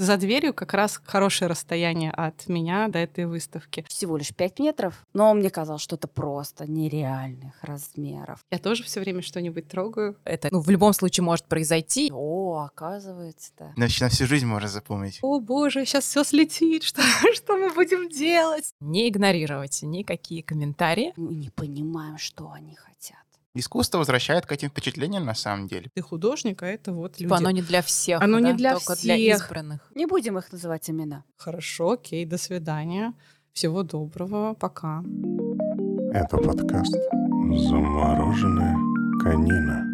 за дверью как раз хорошее расстояние от меня до этой выставки. Всего лишь 5 метров, но мне казалось, что это просто нереальных размеров. Я тоже все время что-нибудь трогаю. Это ну, в любом случае может произойти. О, оказывается, да. Значит, на всю жизнь можно запомнить. О боже, сейчас все слетит, что, что мы будем делать? Не игнорировать никакие комментарии. Мы не понимаем, что они хотят. Искусство возвращает к этим впечатлениям на самом деле. Ты художник, а это вот люди. Типа оно не для всех. Оно не да, для только для всех. избранных. Не будем их называть имена. Хорошо, окей, до свидания. Всего доброго, пока. Это подкаст «Замороженная конина».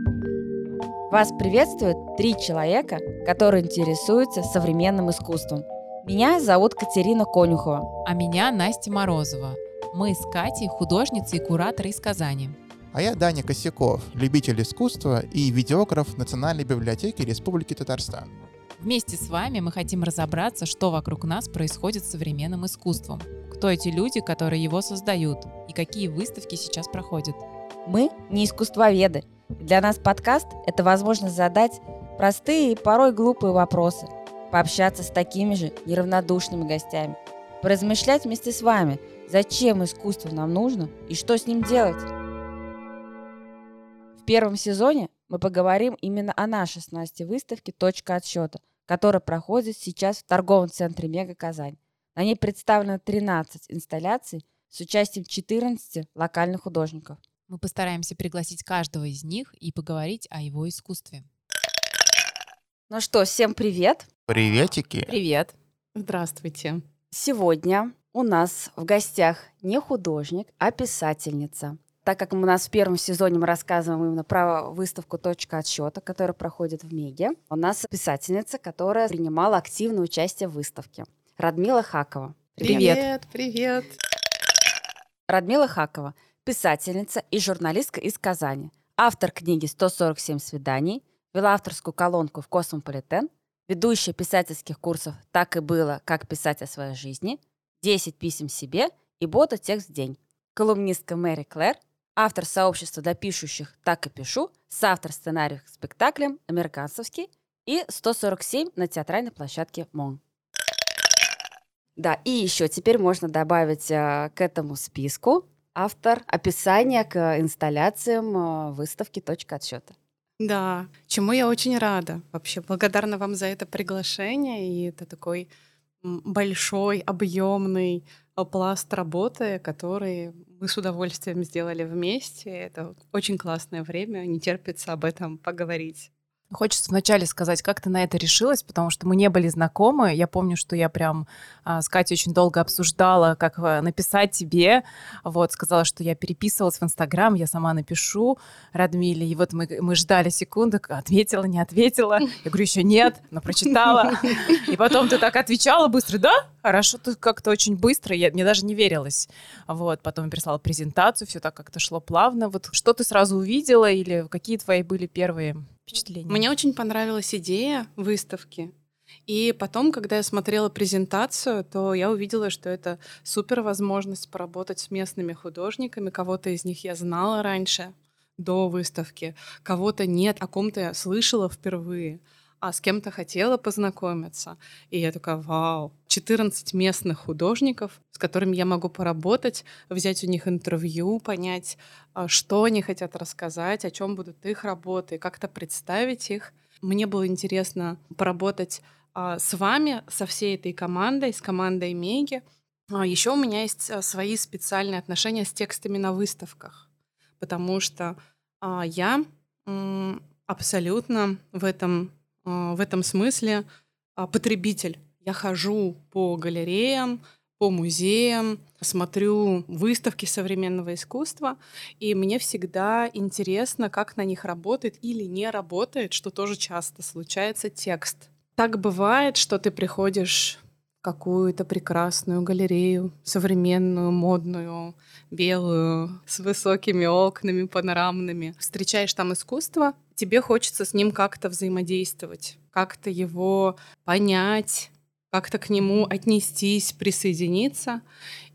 Вас приветствуют три человека, которые интересуются современным искусством. Меня зовут Катерина Конюхова. А меня Настя Морозова. Мы с Катей художницы и кураторы из Казани. А я Даня Косяков, любитель искусства и видеограф Национальной библиотеки Республики Татарстан. Вместе с вами мы хотим разобраться, что вокруг нас происходит с современным искусством. Кто эти люди, которые его создают, и какие выставки сейчас проходят. Мы не искусствоведы. Для нас подкаст – это возможность задать простые и порой глупые вопросы, пообщаться с такими же неравнодушными гостями, поразмышлять вместе с вами, зачем искусство нам нужно и что с ним делать. В первом сезоне мы поговорим именно о нашей с Настей выставке «Точка отсчета», которая проходит сейчас в торговом центре «Мега Казань». На ней представлено 13 инсталляций с участием 14 локальных художников. Мы постараемся пригласить каждого из них и поговорить о его искусстве. Ну что, всем привет! Приветики! Привет! Здравствуйте. Сегодня у нас в гостях не художник, а писательница. Так как у нас в первом сезоне мы рассказываем именно про выставку «Точка отсчета», которая проходит в Меге, у нас писательница, которая принимала активное участие в выставке. Радмила Хакова. Привет, привет. Радмила Хакова – писательница и журналистка из Казани. Автор книги «147 свиданий», вела авторскую колонку в «Космополитен», ведущая писательских курсов «Так и было. Как писать о своей жизни», «10 писем себе» и «Бота текст в день». Колумнистка Marie Claire, автор сообщества для пишущих «Так и пишу», соавтор сценариев к спектаклям «Американцевский» и «147» на театральной площадке МОН. Да, и еще теперь можно добавить э, к этому списку автор описания к инсталляциям э, выставки «Точка отсчета». Да, чему я очень рада. Вообще благодарна вам за это приглашение. И это такой большой, объемный э, пласт работы, который мы с удовольствием сделали вместе. Это очень классное время. Не терпится об этом поговорить. Хочется вначале сказать, как ты на это решилась, потому что мы не были знакомы. Я помню, что я прям а, с Катей очень долго обсуждала, как а, написать тебе. Вот, сказала, что я переписывалась в Инстаграм, я сама напишу Радмиле. И вот мы, мы ждали секунды, ответила, не ответила. Я говорю, еще нет, но прочитала. И потом ты так отвечала быстро, да? Хорошо, ты как-то очень быстро, я, мне даже не верилось. Вот, потом я прислала презентацию, все так как-то шло плавно. Вот что ты сразу увидела или какие твои были первые впечатления? Мне очень понравилась идея выставки. И потом, когда я смотрела презентацию, то я увидела, что это супер возможность поработать с местными художниками. Кого-то из них я знала раньше, до выставки, кого-то нет, о ком-то я слышала впервые, а с кем-то хотела познакомиться. И я такая, вау, 14 местных художников, с которыми я могу поработать, взять у них интервью, понять, а, что они хотят рассказать, о чем будут их работы, как-то представить их. Мне было интересно поработать а, с вами, со всей этой командой, с командой Меги. Еще у меня есть а, свои специальные отношения с текстами на выставках, потому что а, я абсолютно в этом, а, в этом смысле а, потребитель. Я хожу по галереям, по музеям, смотрю выставки современного искусства, и мне всегда интересно, как на них работает или не работает, что тоже часто случается, текст. Так бывает, что ты приходишь какую-то прекрасную галерею, современную, модную, белую, с высокими окнами панорамными. Встречаешь там искусство, тебе хочется с ним как-то взаимодействовать, как-то его понять, как-то к нему отнестись, присоединиться.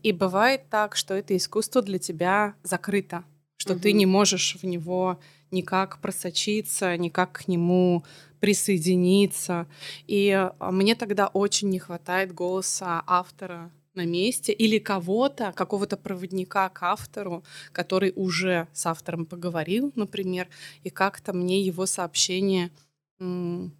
И бывает так, что это искусство для тебя закрыто, что ты Мгм. не можешь в него никак просочиться, никак к нему присоединиться. И а, мне тогда очень не хватает голоса автора на месте или кого-то, какого-то проводника к автору, который уже с автором поговорил, например, и как-то мне его сообщение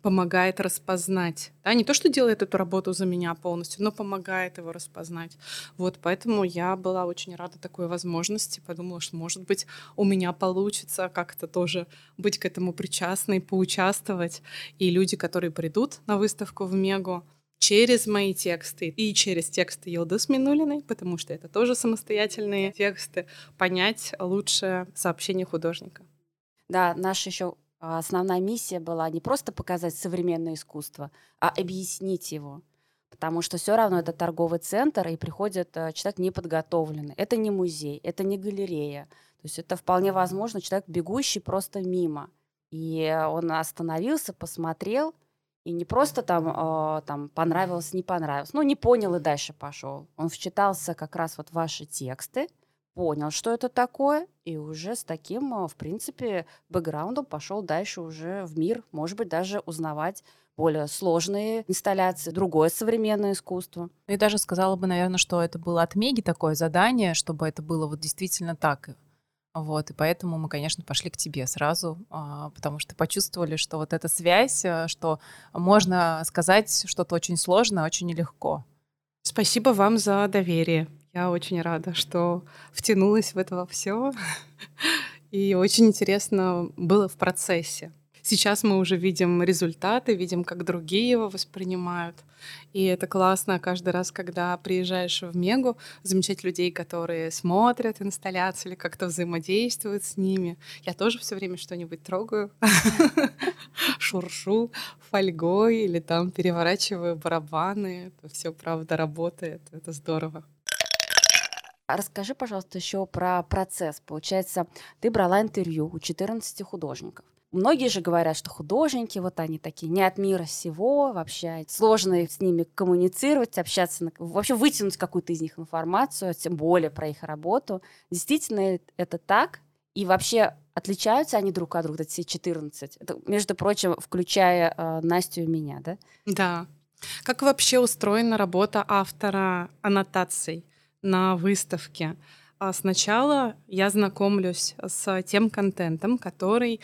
помогает распознать. Да, не то, что делает эту работу за меня полностью, но помогает его распознать. Вот, поэтому я была очень рада такой возможности. Подумала, что, может быть, у меня получится как-то тоже быть к этому причастной, поучаствовать. И люди, которые придут на выставку в Мегу, через мои тексты и через тексты Йилдус Минулиной, потому что это тоже самостоятельные тексты, понять лучше сообщение художника. Да, наша еще основная миссия была не просто показать современное искусство, а объяснить его. Потому что все равно это торговый центр, и приходит э, человек неподготовленный. Это не музей, это не галерея. То есть это вполне возможно человек, бегущий просто мимо. И он остановился, посмотрел, и не просто там, э, там понравилось, не понравилось. Ну, не понял и дальше пошел. Он вчитался как раз вот в ваши тексты, понял, что это такое, и уже с таким, а, в принципе, бэкграундом пошел дальше уже в мир, может быть, даже узнавать более сложные инсталляции, другое современное искусство. Ну, и даже сказала бы, наверное, что это было от Меги такое задание, чтобы это было вот действительно так. Вот, и поэтому мы, конечно, пошли к тебе сразу, а, потому что почувствовали, что вот эта связь, э, что можно сказать что-то очень сложное, очень нелегко. Спасибо вам за доверие. Я очень рада, что втянулась в это все. И очень интересно было в процессе. Сейчас мы уже видим результаты, видим, как другие его воспринимают. И это классно каждый раз, когда приезжаешь в Мегу, замечать людей, которые смотрят инсталляции или как-то взаимодействуют с ними. Я тоже все время что-нибудь трогаю, шуршу фольгой или там переворачиваю барабаны. Это все, правда, работает. Это здорово. Расскажи, пожалуйста, еще про процесс. Получается, ты брала интервью у 14 художников. Многие же говорят, что художники, вот они такие, не от мира сего, вообще сложно с ними коммуницировать, общаться, вообще вытянуть какую-то из них информацию, тем более про их работу. Действительно это так? И вообще отличаются они друг от друга, все 14? Это, между прочим, включая э, Настю и меня, да? Да. Как вообще устроена работа автора аннотаций на выставке? А сначала я знакомлюсь с тем контентом, который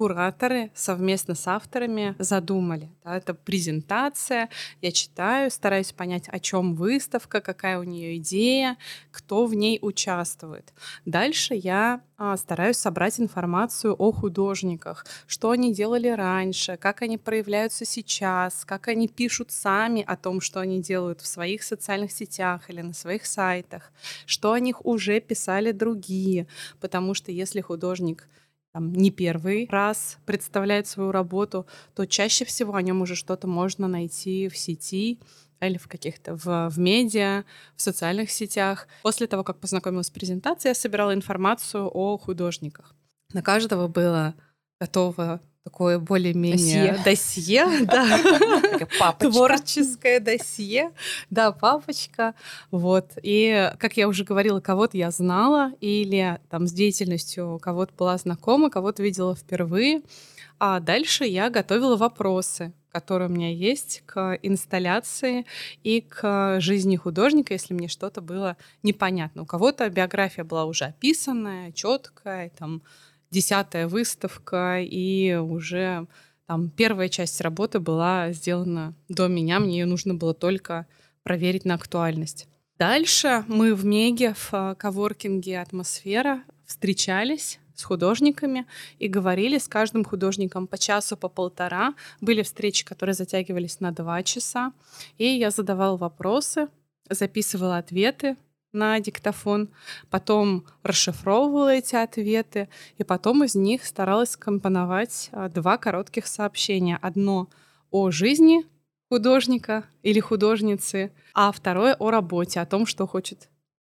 кураторы совместно с авторами задумали. Да, это презентация, я читаю, стараюсь понять, о чем выставка, какая у нее идея, кто в ней участвует. Дальше я а, стараюсь собрать информацию о художниках, что они делали раньше, как они проявляются сейчас, как они пишут сами о том, что они делают в своих социальных сетях или на своих сайтах, что о них уже писали другие, потому что если художник там, не первый раз представляет свою работу, то чаще всего о нем уже что-то можно найти в сети или в каких-то в, в медиа, в социальных сетях. После того, как познакомилась с презентацией, я собирала информацию о художниках. На каждого было готово такое более-менее досье, досье да, творческое досье, да, папочка, вот. И, как я уже говорила, кого-то я знала или там с деятельностью кого-то была знакома, кого-то видела впервые, а дальше я готовила вопросы, которые у меня есть к инсталляции и к жизни художника, если мне что-то было непонятно. У кого-то биография была уже описанная, четкая, там десятая выставка, и уже там первая часть работы была сделана до меня, мне ее нужно было только проверить на актуальность. Дальше мы в Меге, в э, коворкинге «Атмосфера» встречались с художниками и говорили с каждым художником по часу, по полтора. Были встречи, которые затягивались на два часа. И я задавала вопросы, записывала ответы, на диктофон, потом расшифровывала эти ответы, и потом из них старалась компоновать а, два коротких сообщения. Одно о жизни художника или художницы, а второе о работе, о том, что хочет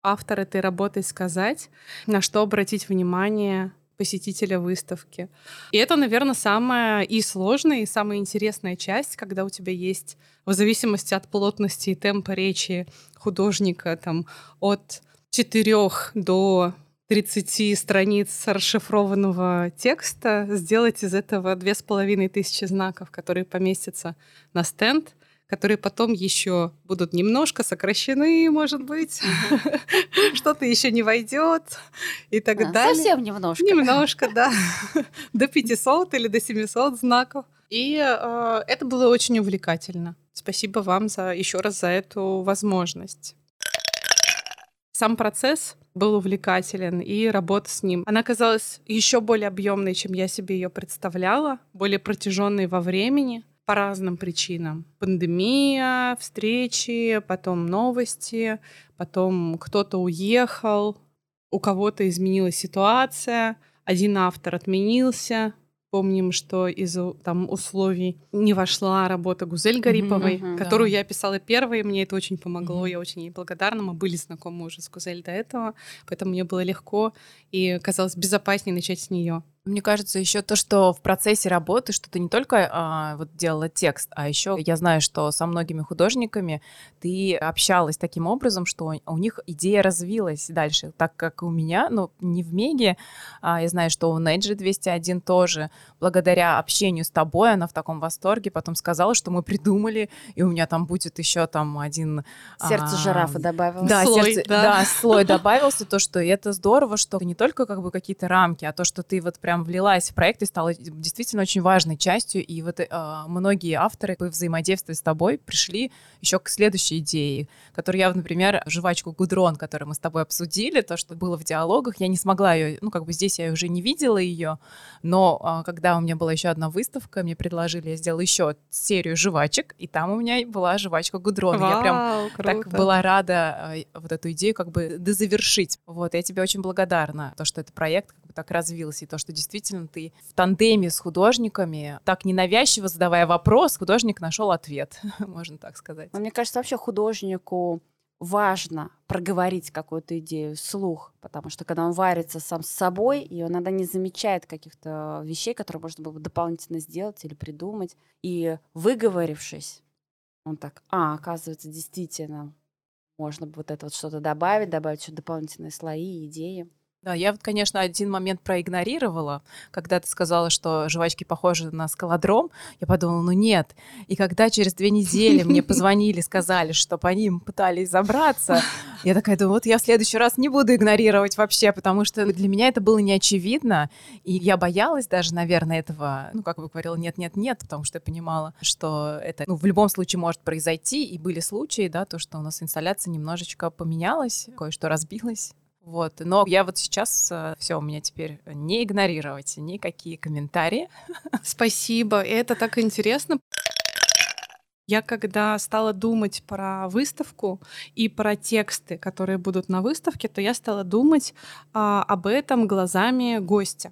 автор этой работы сказать, на что обратить внимание посетителя выставки. И это, наверное, самая и сложная, и самая интересная часть, когда у тебя есть, в зависимости от плотности и темпа речи художника, там, от четырех до 30 страниц расшифрованного текста сделать из этого две с половиной тысячи знаков, которые поместятся на стенд, которые потом еще будут немножко сокращены, может быть, что-то еще не войдет и так далее. Совсем немножко. Немножко, да. До 500 или до 700 знаков. И э, это было очень увлекательно. Спасибо вам за еще раз за эту возможность. Сам процесс был увлекателен, и работа с ним. Она казалась еще более объемной, чем я себе ее представляла, более протяженной во времени по разным причинам. Пандемия, встречи, потом новости, потом кто-то уехал, у кого-то изменилась ситуация, один автор отменился. Помним, что из там условий не вошла работа Гузель Гариповой, мгм, которую да. я писала первой, мне это очень помогло, Мгм. я очень ей благодарна. Мы были знакомы уже с Гузель до этого, поэтому мне было легко и казалось безопаснее начать с нее. Мне кажется, еще то, что в процессе работы, что ты не только а, вот делала текст, а еще я знаю, что со многими художниками ты общалась таким образом, что у них идея развилась дальше, так как у меня, ну, не в Меге, а я знаю, что у Неджи 201 тоже, благодаря общению с тобой, она в таком восторге потом сказала, что мы придумали, и у меня там будет еще там один... Сердце а, жирафа добавилось. Да, Слой, сердце- да. да, слой добавился, то, что это здорово, что не только как бы какие-то рамки, а то, что ты вот прям влилась в проект и стала действительно очень важной частью, и вот э, многие авторы, взаимодействуя с тобой, пришли еще к следующей идее, которую я, например, жвачку Гудрон, которую мы с тобой обсудили, то, что было в диалогах, я не смогла ее, ну, как бы здесь я уже не видела ее, но а, когда у меня была еще одна выставка, мне предложили, я сделала еще серию жвачек, и там у меня была жвачка Гудрон. Я прям Вау, так круто. была рада э, вот эту идею как бы дозавершить. Вот, я тебе очень благодарна, то, что этот проект так развился, и то, что действительно ты в тандеме с художниками, так ненавязчиво задавая вопрос, художник нашел ответ, можно так сказать. Но мне кажется, вообще художнику важно проговорить какую-то идею вслух, потому что когда он варится сам с собой, и он иногда не замечает каких-то вещей, которые можно было бы дополнительно сделать или придумать, и выговорившись, он так, а, оказывается, действительно, можно вот это вот что-то добавить, добавить еще дополнительные слои, идеи. Да, я вот, конечно, один момент проигнорировала, когда ты сказала, что жвачки похожи на скалодром. Я подумала, ну нет. И когда через две недели мне позвонили, сказали, что по ним пытались забраться, я такая думаю, вот я в следующий раз не буду игнорировать вообще, потому что для меня это было неочевидно, и я боялась даже, наверное, этого, ну, как бы говорила, нет-нет-нет, потому что я понимала, что это, ну, в любом случае может произойти, и были случаи, да, то, что у нас инсталляция немножечко поменялась, кое-что разбилось, вот. Но я вот сейчас все, у меня теперь не игнорировать никакие комментарии. Спасибо, это так интересно. Я когда стала думать про выставку и про тексты, которые будут на выставке, то я стала думать а, об этом глазами гостя.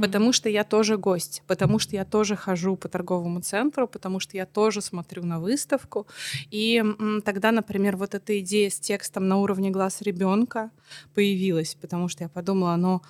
Потому что я тоже гость, потому что я тоже хожу по торговому центру, потому что я тоже смотрю на выставку. И м, тогда, например, вот эта идея с текстом на уровне глаз ребенка появилась, потому что я подумала, ну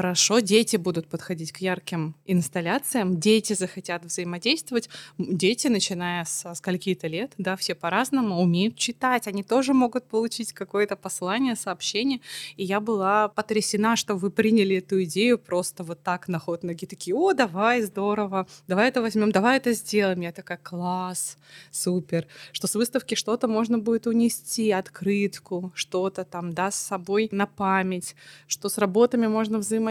хорошо, дети будут подходить к ярким инсталляциям, дети захотят взаимодействовать, дети, начиная со скольки-то лет, да, все по-разному умеют читать, они тоже могут получить какое-то послание, сообщение. И я была потрясена, что вы приняли эту идею просто вот так на ход ноги, такие, о, давай, здорово, давай это возьмем, давай это сделаем. Я такая, класс, супер, что с выставки что-то можно будет унести, открытку, что-то там, да, с собой на память, что с работами можно взаимодействовать,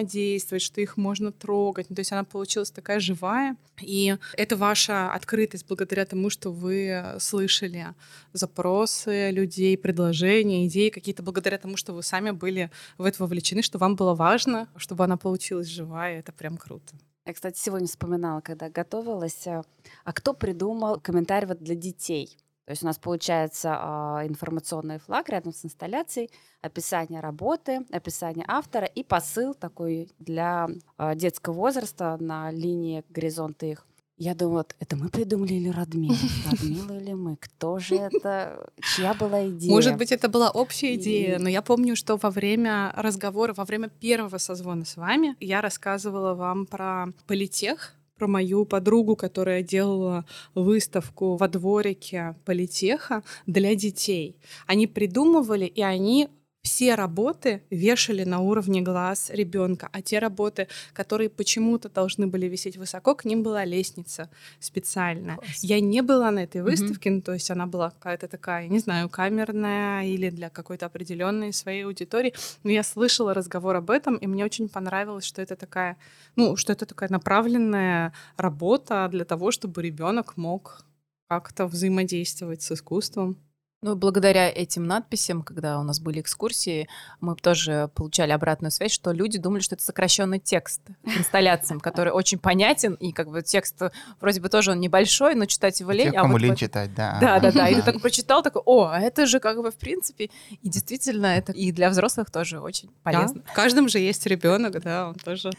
что их можно трогать. Ну, то есть она получилась такая живая. И это ваша открытость благодаря тому, что вы слышали запросы людей, предложения, идеи какие-то, благодаря тому, что вы сами были в это вовлечены, что вам было важно, чтобы она получилась живая. Это прям круто. Я, кстати, сегодня вспоминала, когда готовилась, а а кто придумал комментарий вот для детей? То есть у нас получается а, информационный флаг рядом с инсталляцией, описание работы, описание автора и посыл такой для а, детского возраста на линии горизонта их. Я думаю, вот это мы придумали или Радмила? Радмила или мы? Кто же это? Чья была идея? Может быть, это была общая идея, И- но я помню, что во время разговора, во время первого созвона с вами, я рассказывала вам про политех, про мою подругу, которая делала выставку во дворике политеха для детей. Они придумывали, и они все работы вешали на уровне глаз ребенка, а те работы, которые почему-то должны были висеть высоко, к ним была лестница специальная. Класс. Я не была на этой выставке, ну, то есть она была какая-то такая, не знаю, камерная или для какой-то определенной своей аудитории. Но я слышала разговор об этом, и мне очень понравилось, что это такая, ну, что это такая направленная работа для того, чтобы ребенок мог как-то взаимодействовать с искусством. Ну, благодаря этим надписям, когда у нас были экскурсии, мы тоже получали обратную связь, что люди думали, что это сокращенный текст к инсталляциям, который очень понятен, и как бы текст вроде бы тоже он небольшой, но читать его лень. Тех, а кому вот лень в- читать, да. Да, да, да. И ты так прочитал, такой, о, а это же как бы в принципе, и действительно это и для взрослых тоже очень полезно. Да, В каждом же есть ребенок, да, он тоже.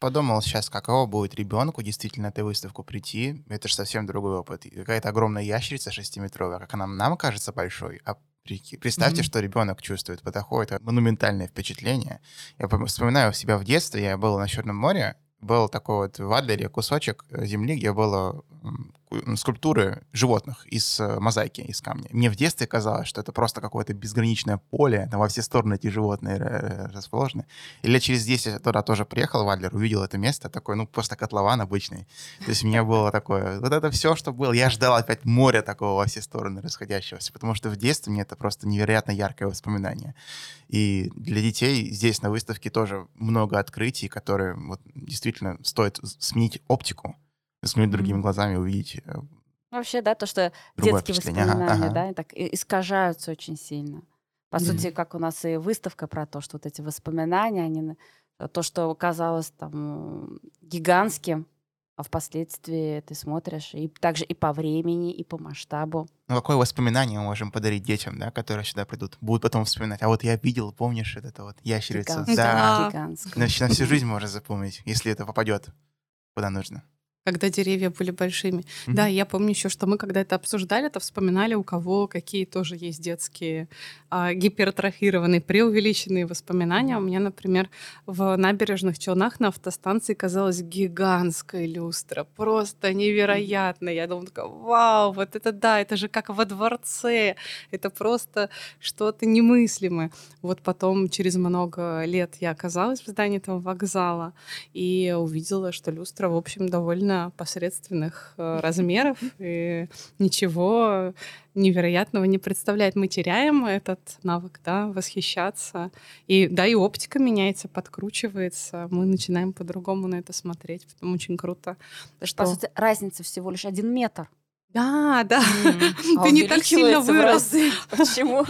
Подумал сейчас, каково будет ребенку действительно на эту выставку прийти. Это же совсем другой опыт. Какая-то огромная ящерица шестиметровая, как она нам кажется большой, а Представьте, Мгм. что ребенок чувствует. Такое это монументальное впечатление. Я пом- вспоминаю себя в детстве, я был на Черном море, был такой вот в Адлере кусочек э, земли, где было скульптуры животных из э, мозаики, из камня. Мне в детстве казалось, что это просто какое-то безграничное поле, там во все стороны эти животные э, расположены. И лет через 10 я туда тоже приехал, в Адлер, увидел это место, такой, ну, просто котлован обычный. То есть у меня было такое, вот это все, что было. Я ждал опять моря такого во все стороны расходящегося, потому что в детстве мне это просто невероятно яркое воспоминание. И для детей здесь на выставке тоже много открытий, которые вот действительно стоит сменить оптику, взглянуть другими глазами, увидеть э, Вообще, да, то, что Другое детские. Ага, воспоминания, ага. да, так искажаются очень сильно. По Мгм. сути, как у нас и выставка про то, что вот эти воспоминания, они, э, то, что казалось там гигантским, а впоследствии ты смотришь и также и по времени, и по масштабу. Ну, какое воспоминание мы можем подарить детям, да, которые сюда придут? Будут потом вспоминать. А вот я видел, помнишь, это вот ящерицу? Гигантское. Да. Гигантское. Значит, на всю жизнь можно запомнить, если это попадет куда нужно. Когда деревья были большими. Мгм. Да, я помню еще, что мы когда это обсуждали, то вспоминали, у кого какие тоже есть детские а, гипертрофированные, преувеличенные воспоминания. У меня, например, в набережных Челнах на автостанции казалась гигантская люстра, просто невероятно. Я думала, такая, вау, вот это да, это же как во дворце, это просто что-то немыслимое. Вот потом через много лет я оказалась в здании этого вокзала и увидела, что люстра, в общем, довольно посредственных э, размеров и ничего невероятного не представляет. Мы теряем этот навык, да, восхищаться. И да, и оптика меняется, подкручивается. Мы начинаем по-другому на это смотреть. Потом очень круто. То есть, по Что? сути, разница всего лишь один метр. Да, да. А Ты не так сильно вырос. Почему?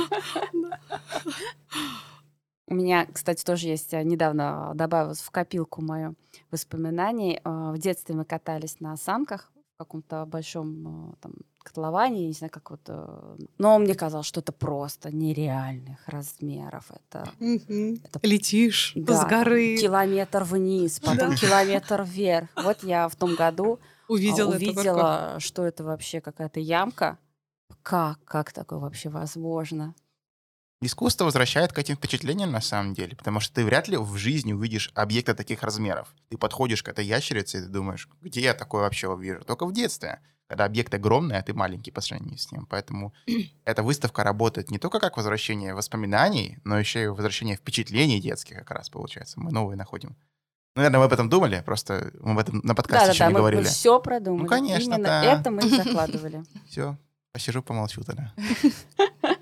У меня, кстати, тоже есть, а, недавно добавилось в копилку мою воспоминаний. А, В детстве мы катались на санках в каком-то большом а, там, котловане, не знаю, как вот... э, Но мне казалось, что это просто нереальных размеров. Это Мгм. Это- Летишь да, с горы. километр вниз, потом Да. километр вверх. Вот я в том году а, Увидела, это увидела, что это вообще какая-то ямка. Как? Как такое вообще возможно? Искусство возвращает к этим впечатлениям на самом деле, потому что ты вряд ли в жизни увидишь объекта таких размеров. Ты подходишь к этой ящерице и ты думаешь, где я такое вообще увижу? Только в детстве, когда объект огромный, а ты маленький по сравнению с ним. Поэтому эта выставка работает не только как возвращение воспоминаний, но еще и возвращение впечатлений детских как раз получается. Мы новые находим. Ну, Наверное, вы об этом думали, просто мы об этом на подкасте еще Да-да-да, не мы, говорили. все продумали. Ну, конечно, Именно да. это мы и закладывали. Все, посижу, помолчу тогда.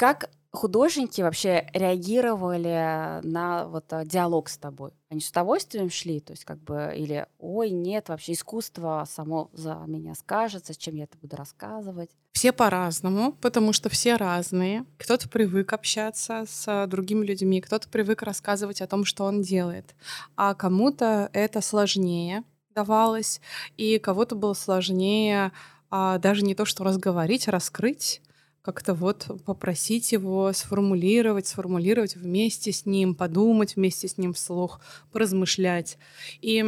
Как художники вообще реагировали на вот а, диалог с тобой? Они с удовольствием шли, то есть как бы или ой нет вообще искусство само за меня скажет, зачем я это буду рассказывать? Все по-разному, потому что все разные. Кто-то привык общаться с а, другими людьми, кто-то привык рассказывать о том, что он делает. А кому-то это сложнее давалось, и кого-то было сложнее а, даже не то, что разговорить, а раскрыть как-то вот попросить его сформулировать, сформулировать вместе с ним, подумать вместе с ним вслух, поразмышлять. И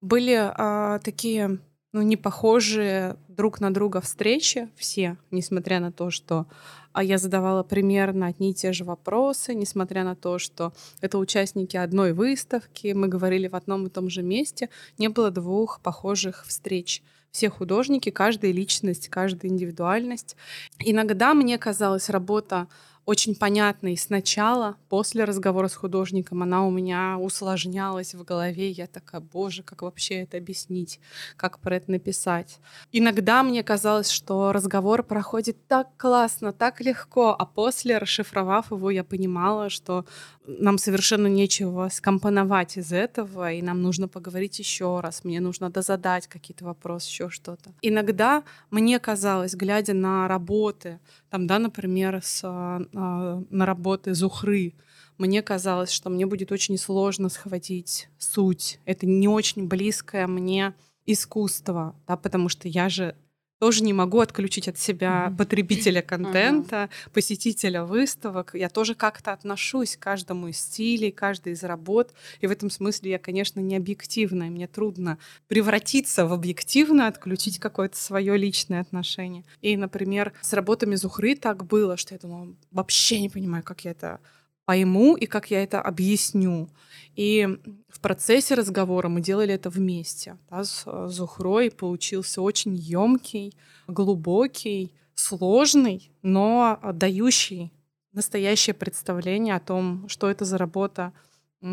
были а, такие ну, не похожие друг на друга встречи все, несмотря на то, что а я задавала примерно одни и те же вопросы, несмотря на то, что это участники одной выставки, мы говорили в одном и том же месте, не было двух похожих встреч. Все художники, каждая личность, каждая индивидуальность. Иногда мне казалась работа очень понятной сначала, после разговора с художником она у меня усложнялась в голове. Я такая, боже, как вообще это объяснить, как про это написать. Иногда мне казалось, что разговор проходит так классно, так легко, а после, расшифровав его, я понимала, что нам совершенно нечего скомпоновать из этого, и нам нужно поговорить еще раз, мне нужно дозадать какие-то вопросы, еще что-то. Иногда мне казалось, глядя на работы, там, да, например, с, а, на работы Зухры, мне казалось, что мне будет очень сложно схватить суть. Это не очень близкое мне искусство, да, потому что я же тоже не могу отключить от себя mm-hmm. потребителя контента, mm-hmm. посетителя выставок. Я тоже как-то отношусь к каждому из стилей, каждой из работ. И в этом смысле я, конечно, не объективная. Мне трудно превратиться в объективно, отключить какое-то свое личное отношение. И, например, с работами Зухры так было, что я думала, вообще не понимаю, как я это пойму и как я это объясню. И в процессе разговора мы делали это вместе. Да, с э, Зухрой получился очень емкий, глубокий, сложный, но дающий настоящее представление о том, что это за работа,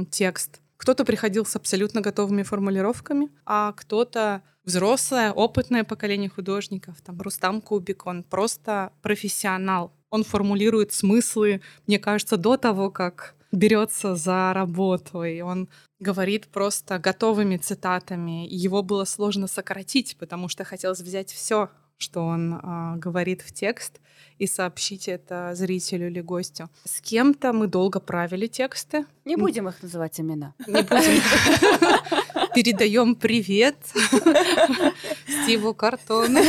текст. Кто-то приходил с абсолютно готовыми формулировками, а кто-то взрослое, опытное поколение художников, там Рустам Кубик, он просто профессионал. Он формулирует смыслы, мне кажется, до того, как берется за работу, и он говорит просто готовыми цитатами. Его было сложно сократить, потому что хотелось взять все, что он э, говорит в текст, и сообщить это зрителю или гостю. С кем-то мы долго правили тексты. Не будем их называть имена. Не будем. Передаем привет Стиву Картону.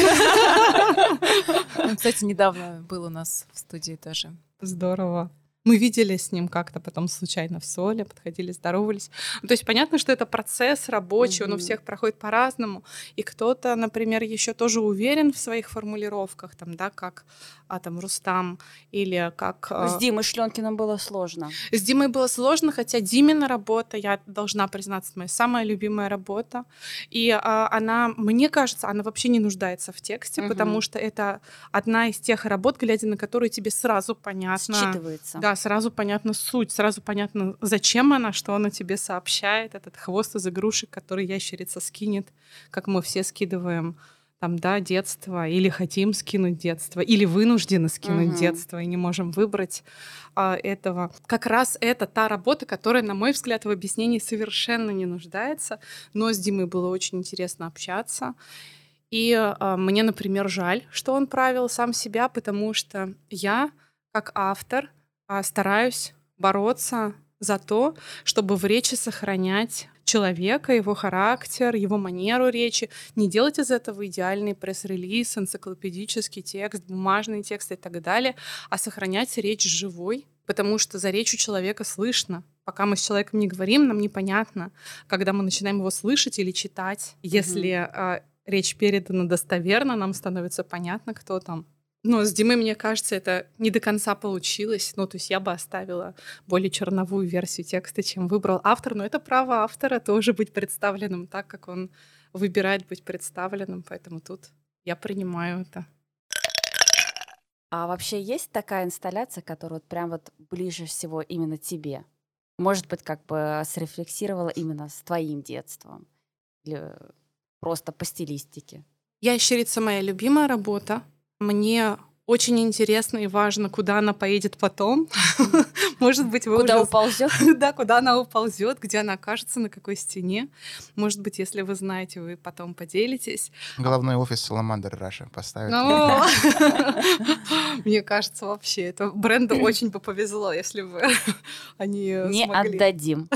Кстати, недавно был у нас в студии тоже. Здорово. Мы видели с ним как-то потом случайно в соле, подходили, здоровались. Ну, то есть понятно, что это процесс рабочий, mm-hmm. он у всех проходит по-разному. И кто-то, например, еще тоже уверен в своих формулировках, там, да, как а, там, Рустам или как... С а, Димой Шленкиным было сложно. С Димой было сложно, хотя Димина работа, я должна признаться, моя самая любимая работа. И а, она, мне кажется, она вообще не нуждается в тексте, mm-hmm. потому что это одна из тех работ, глядя на которые тебе сразу понятно... Считывается. Да, сразу понятна суть, сразу понятно, зачем она, что она тебе сообщает, этот хвост из игрушек, который ящерица скинет, как мы все скидываем там, да, детство, или хотим скинуть детство, или вынуждены скинуть uh-huh. детство и не можем выбрать а, этого. Как раз это та работа, которая, на мой взгляд, в объяснении совершенно не нуждается, но с Димой было очень интересно общаться. И а, мне, например, жаль, что он правил сам себя, потому что я, как автор, а, стараюсь бороться за то, чтобы в речи сохранять человека, его характер, его манеру речи, не делать из этого идеальный пресс-релиз, энциклопедический текст, бумажный текст и так далее, а сохранять речь живой, потому что за речью человека слышно. Пока мы с человеком не говорим, нам непонятно. Когда мы начинаем его слышать или читать, если mm-hmm. э, речь передана достоверно, нам становится понятно, кто там. Но с Димой, мне кажется, это не до конца получилось. Ну, то есть я бы оставила более черновую версию текста, чем выбрал автор. Но это право автора тоже быть представленным так, как он выбирает быть представленным. Поэтому тут я принимаю это. А вообще есть такая инсталляция, которая вот прям вот ближе всего именно тебе? Может быть, как бы срефлексировала именно с твоим детством? Или просто по стилистике? «Ящерица» — моя любимая работа. Мне очень интересно и важно, куда она поедет потом. Может быть, вы Куда уже... уползет? да, куда она уползет, где она окажется, на какой стене. Может быть, если вы знаете, вы потом поделитесь. Головной офис Саламандр Раша поставит. Мне кажется, вообще, это бренду очень бы повезло, если бы они Не отдадим.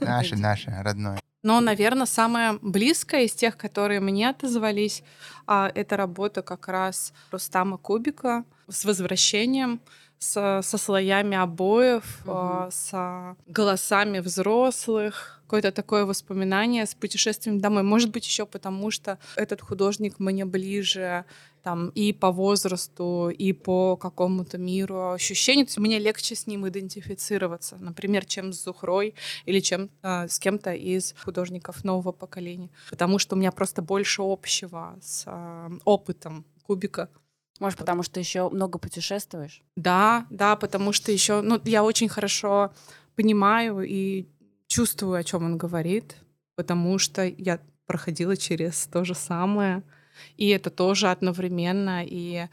Наше, наше, родное. Но, наверное, самое близкое из тех, которые мне отозвались, а, это работа как раз Рустама Кубика с возвращением, с, со слоями обоев, Мгм. э, с голосами взрослых, какое-то такое воспоминание с путешествием домой. Может быть, еще потому, что этот художник мне ближе там и по возрасту, и по какому-то миру ощущений. То есть мне легче с ним идентифицироваться, например, чем с Зухрой или чем э, с кем-то из художников нового поколения. Потому что у меня просто больше общего с э, опытом кубика. Может, потому что еще много путешествуешь? Да, да, потому что еще, ну, я очень хорошо понимаю и чувствую, о чем он говорит, потому что я проходила через то же самое, и это тоже одновременно и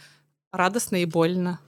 радостно, и больно.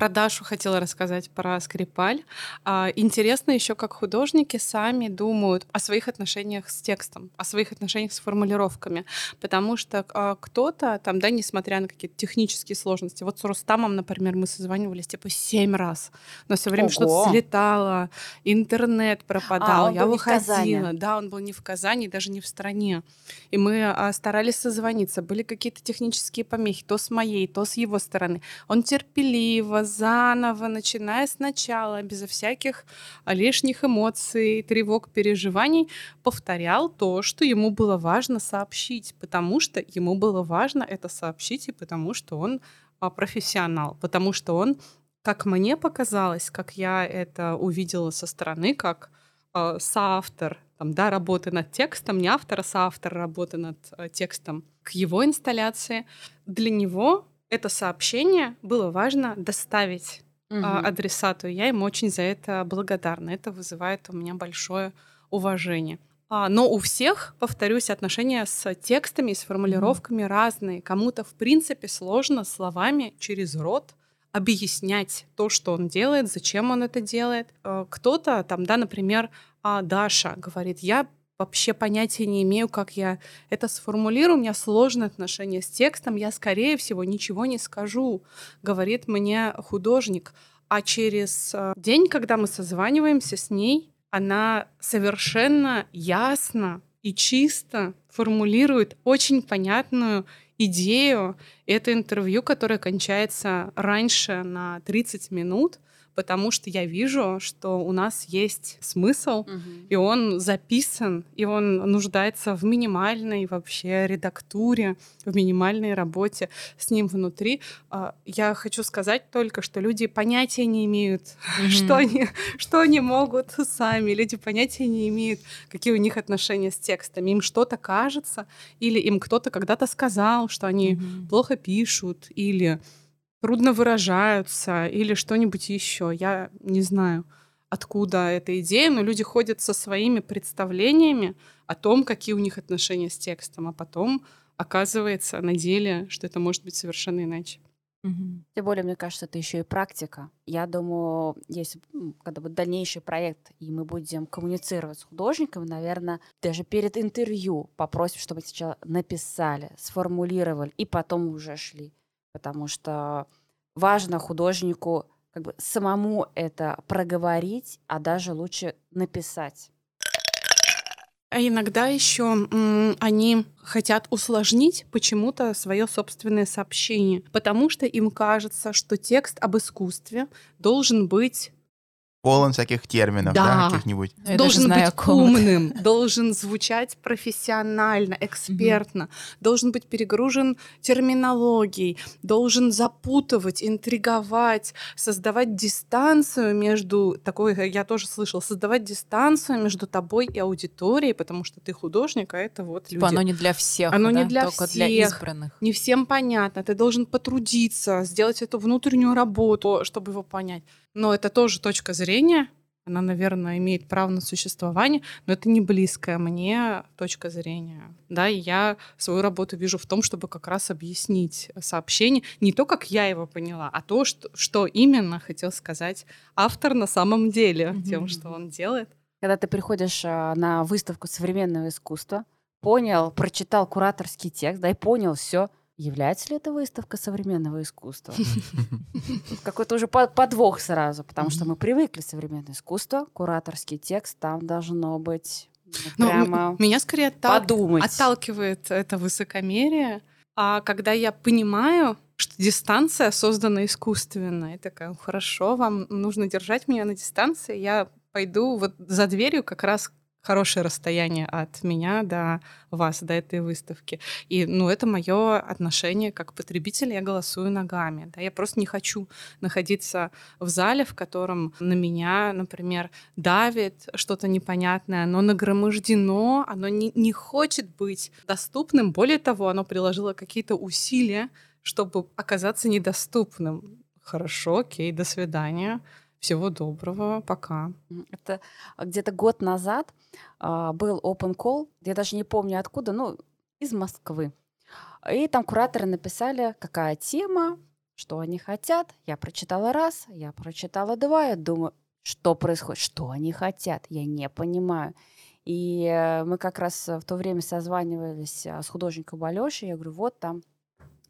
Про Дашу хотела рассказать, про Скрипаль. А, Интересно еще, как художники сами думают о своих отношениях с текстом, о своих отношениях с формулировками. Потому что а, кто-то там, да, несмотря на какие-то технические сложности, вот с Рустамом, например, мы созванивались типа семь раз, но все время что-то слетало, интернет пропадал, А, я выходила. Да, он был не в Казани, даже не в стране. И мы а, старались созвониться. Были какие-то технические помехи, то с моей, то с его стороны. Он терпеливо, заново, начиная сначала, безо всяких а, лишних эмоций, тревог, переживаний, повторял то, что ему было важно сообщить, потому что ему было важно это сообщить, и потому что он а, профессионал, потому что он, как мне показалось, как я это увидела со стороны, как э, соавтор там, да, работы над текстом, не автор, а соавтор работы над э, текстом к его инсталляции, для него это сообщение было важно доставить Мгм. адресату. и Я ему очень за это благодарна. Это вызывает у меня большое уважение. А, Но у всех, повторюсь, отношения с текстами, с формулировками разные. Кому-то, в принципе, сложно словами через рот объяснять то, что он делает, зачем он это делает. Э, Кто-то, там, да, например, а, Даша говорит, я вообще понятия не имею, как я это сформулирую, у меня сложные отношения с текстом, я, скорее всего, ничего не скажу, говорит мне художник. А через э, день, когда мы созваниваемся с ней, она совершенно ясно и чисто формулирует очень понятную идею. Это интервью, которое кончается раньше на 30 минут, потому что я вижу, что у нас есть смысл, Мгм. и он записан, и он нуждается в минимальной вообще редактуре, в минимальной работе с ним внутри. А, Я хочу сказать только, что люди понятия не имеют, что они, что они могут сами. Люди понятия не имеют, какие у них отношения с текстами. Им что-то кажется, или им кто-то когда-то сказал, что они Мгм. плохо пишут, или трудно выражаются, или что-нибудь еще. Я не знаю, откуда эта идея, но люди ходят со своими представлениями о том, какие у них отношения с текстом, а потом оказывается на деле, что это может быть совершенно иначе. Мгм. Тем более, мне кажется, это еще и практика. Я думаю, если когда будет дальнейший проект, и мы будем коммуницировать с художником, наверное, даже перед интервью попросим, чтобы сначала написали, сформулировали, и потом уже шли. Потому что важно художнику как бы самому это проговорить, а даже лучше написать. А иногда еще они хотят усложнить почему-то свое собственное сообщение, потому что им кажется, что текст об искусстве должен быть Полон всяких терминов, да, Да. каких-нибудь. Я даже должен знаю, быть умным, должен звучать профессионально, экспертно, должен быть перегружен терминологией, должен запутывать, интриговать, создавать дистанцию между такой, я тоже слышал, создавать дистанцию между тобой и аудиторией, потому что ты художник, а это вот Типа люди. оно не для всех, Оно не да, для только для всех. избранных. Не всем понятно, ты должен потрудиться, сделать эту внутреннюю работу, чтобы его понять. Но это тоже точка зрения, она, наверное, имеет право на существование, но это не близкая мне точка зрения. Да, и я свою работу вижу в том, чтобы как раз объяснить сообщение не то, как я его поняла, а то, что, что именно хотел сказать автор на самом деле тем, Мгм. что он делает. Когда ты приходишь а, на выставку современного искусства, понял, прочитал кураторский текст, да, и понял все, является ли эта выставка современного искусства? Какой-то уже по- подвох сразу, потому что мы привыкли современное искусство, кураторский текст, там должно быть ну, Ну, прямо меня скорее отталкивает это высокомерие. А когда я понимаю, что дистанция создана искусственно. И такая, хорошо, вам нужно держать меня на дистанции, я пойду вот за дверью как раз хорошее расстояние от меня до вас, до этой выставки. И, ну, это мое отношение как потребителя, я голосую ногами. Да? Я просто не хочу находиться в зале, в котором на меня, например, давит что-то непонятное, оно нагромождено, оно не, не хочет быть доступным. Более того, оно приложило какие-то усилия, чтобы оказаться недоступным. Хорошо, окей, до свидания. Всего доброго, пока. Это где-то год назад а, был open call, я даже не помню откуда, ну, из Москвы. И там кураторы написали, какая тема, что они хотят. Я прочитала раз, я прочитала два, я думаю, что происходит, что они хотят, я не понимаю. И э, мы как раз в то время созванивались а, с художником Алешей, я говорю, вот там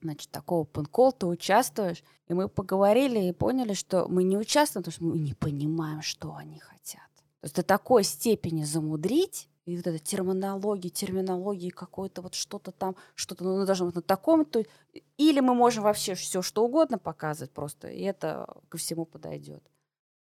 значит, такого панкол, ты участвуешь. И мы поговорили и поняли, что мы не участвуем, потому что мы не понимаем, что они хотят. То есть до такой степени замудрить, и вот эта терминология, терминология какое-то вот что-то там, что-то ну, должно быть на таком, то или мы можем вообще все что угодно показывать просто, и это ко всему подойдет.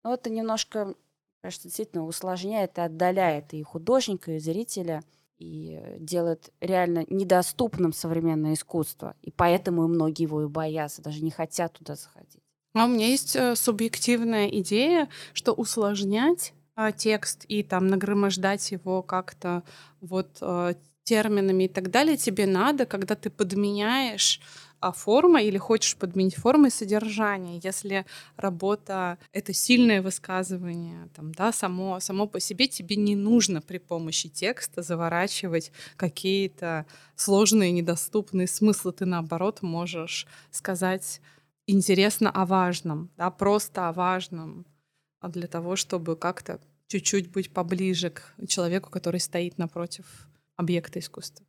Но это немножко, кажется, действительно усложняет и отдаляет и художника, и зрителя – и делает реально недоступным современное искусство. И поэтому и многие его и боятся, даже не хотят туда заходить. А у меня есть э, субъективная идея, что усложнять а, текст и там нагромождать его как-то вот а, терминами и так далее тебе надо, когда ты подменяешь а форма или хочешь подменить форму и содержание. Если работа — это сильное высказывание, там, да, само, само по себе тебе не нужно при помощи текста заворачивать какие-то сложные, недоступные смыслы. Ты, наоборот, можешь сказать интересно о важном, да, просто о важном, а для того, чтобы как-то чуть-чуть быть поближе к человеку, который стоит напротив объекта искусства.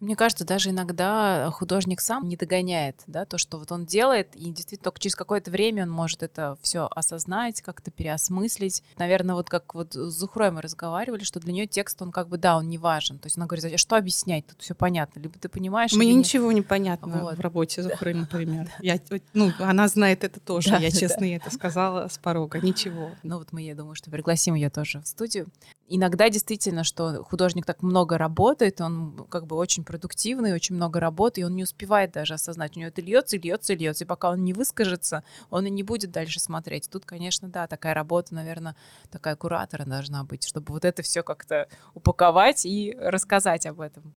Мне кажется, даже иногда художник сам не догоняет, да, то, что вот он делает, и действительно только через какое-то время он может это все осознать, как-то переосмыслить. Наверное, вот как вот с Зухрой мы разговаривали, что для нее текст, он как бы, да, он не важен. То есть она говорит, а что объяснять? Тут все понятно. Либо ты понимаешь... Мне ничего не понятно вот. в работе Зухры, например. Я, ну, она знает это тоже. Да, я честно да. ей это сказала с порога. Ничего. Ну вот мы, я думаю, что пригласим ее тоже в студию. Иногда действительно, что художник так много работает, он как бы очень продуктивный, очень много работы, и он не успевает даже осознать. У него это льется, льется, льется. И пока он не выскажется, он и не будет дальше смотреть. Тут, конечно, да, такая работа, наверное, такая куратора должна быть, чтобы вот это все как-то упаковать и рассказать об этом.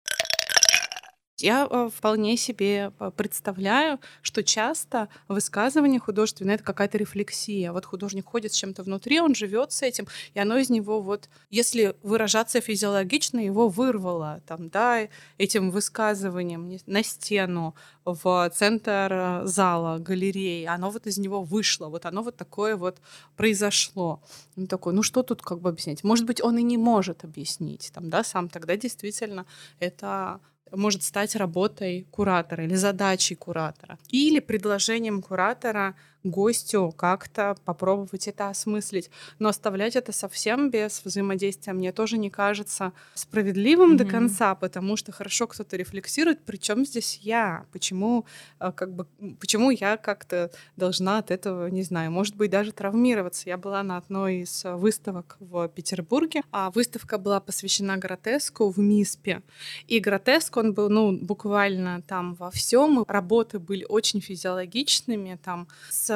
Я э, вполне себе э, представляю, что часто высказывание художественное — это какая-то рефлексия. Вот художник ходит с чем-то внутри, он живет с этим, и оно из него вот, если выражаться физиологично, его вырвало там, да, этим высказыванием на стену, в центр зала, галереи, оно вот из него вышло, вот оно вот такое вот произошло. Он такой, ну что тут как бы объяснить? Может быть, он и не может объяснить, там, да, сам тогда действительно это может стать работой куратора или задачей куратора. Или предложением куратора гостю как-то попробовать это осмыслить. Но оставлять это совсем без взаимодействия мне тоже не кажется справедливым mm-hmm. до конца, потому что хорошо кто-то рефлексирует, причем здесь я, почему э, как бы почему я как-то должна от этого, не знаю, может быть даже травмироваться. Я была на одной из выставок в Петербурге, а выставка была посвящена гротеску в МИСПе, и гротеск он был, ну буквально там во всем, работы были очень физиологичными, там с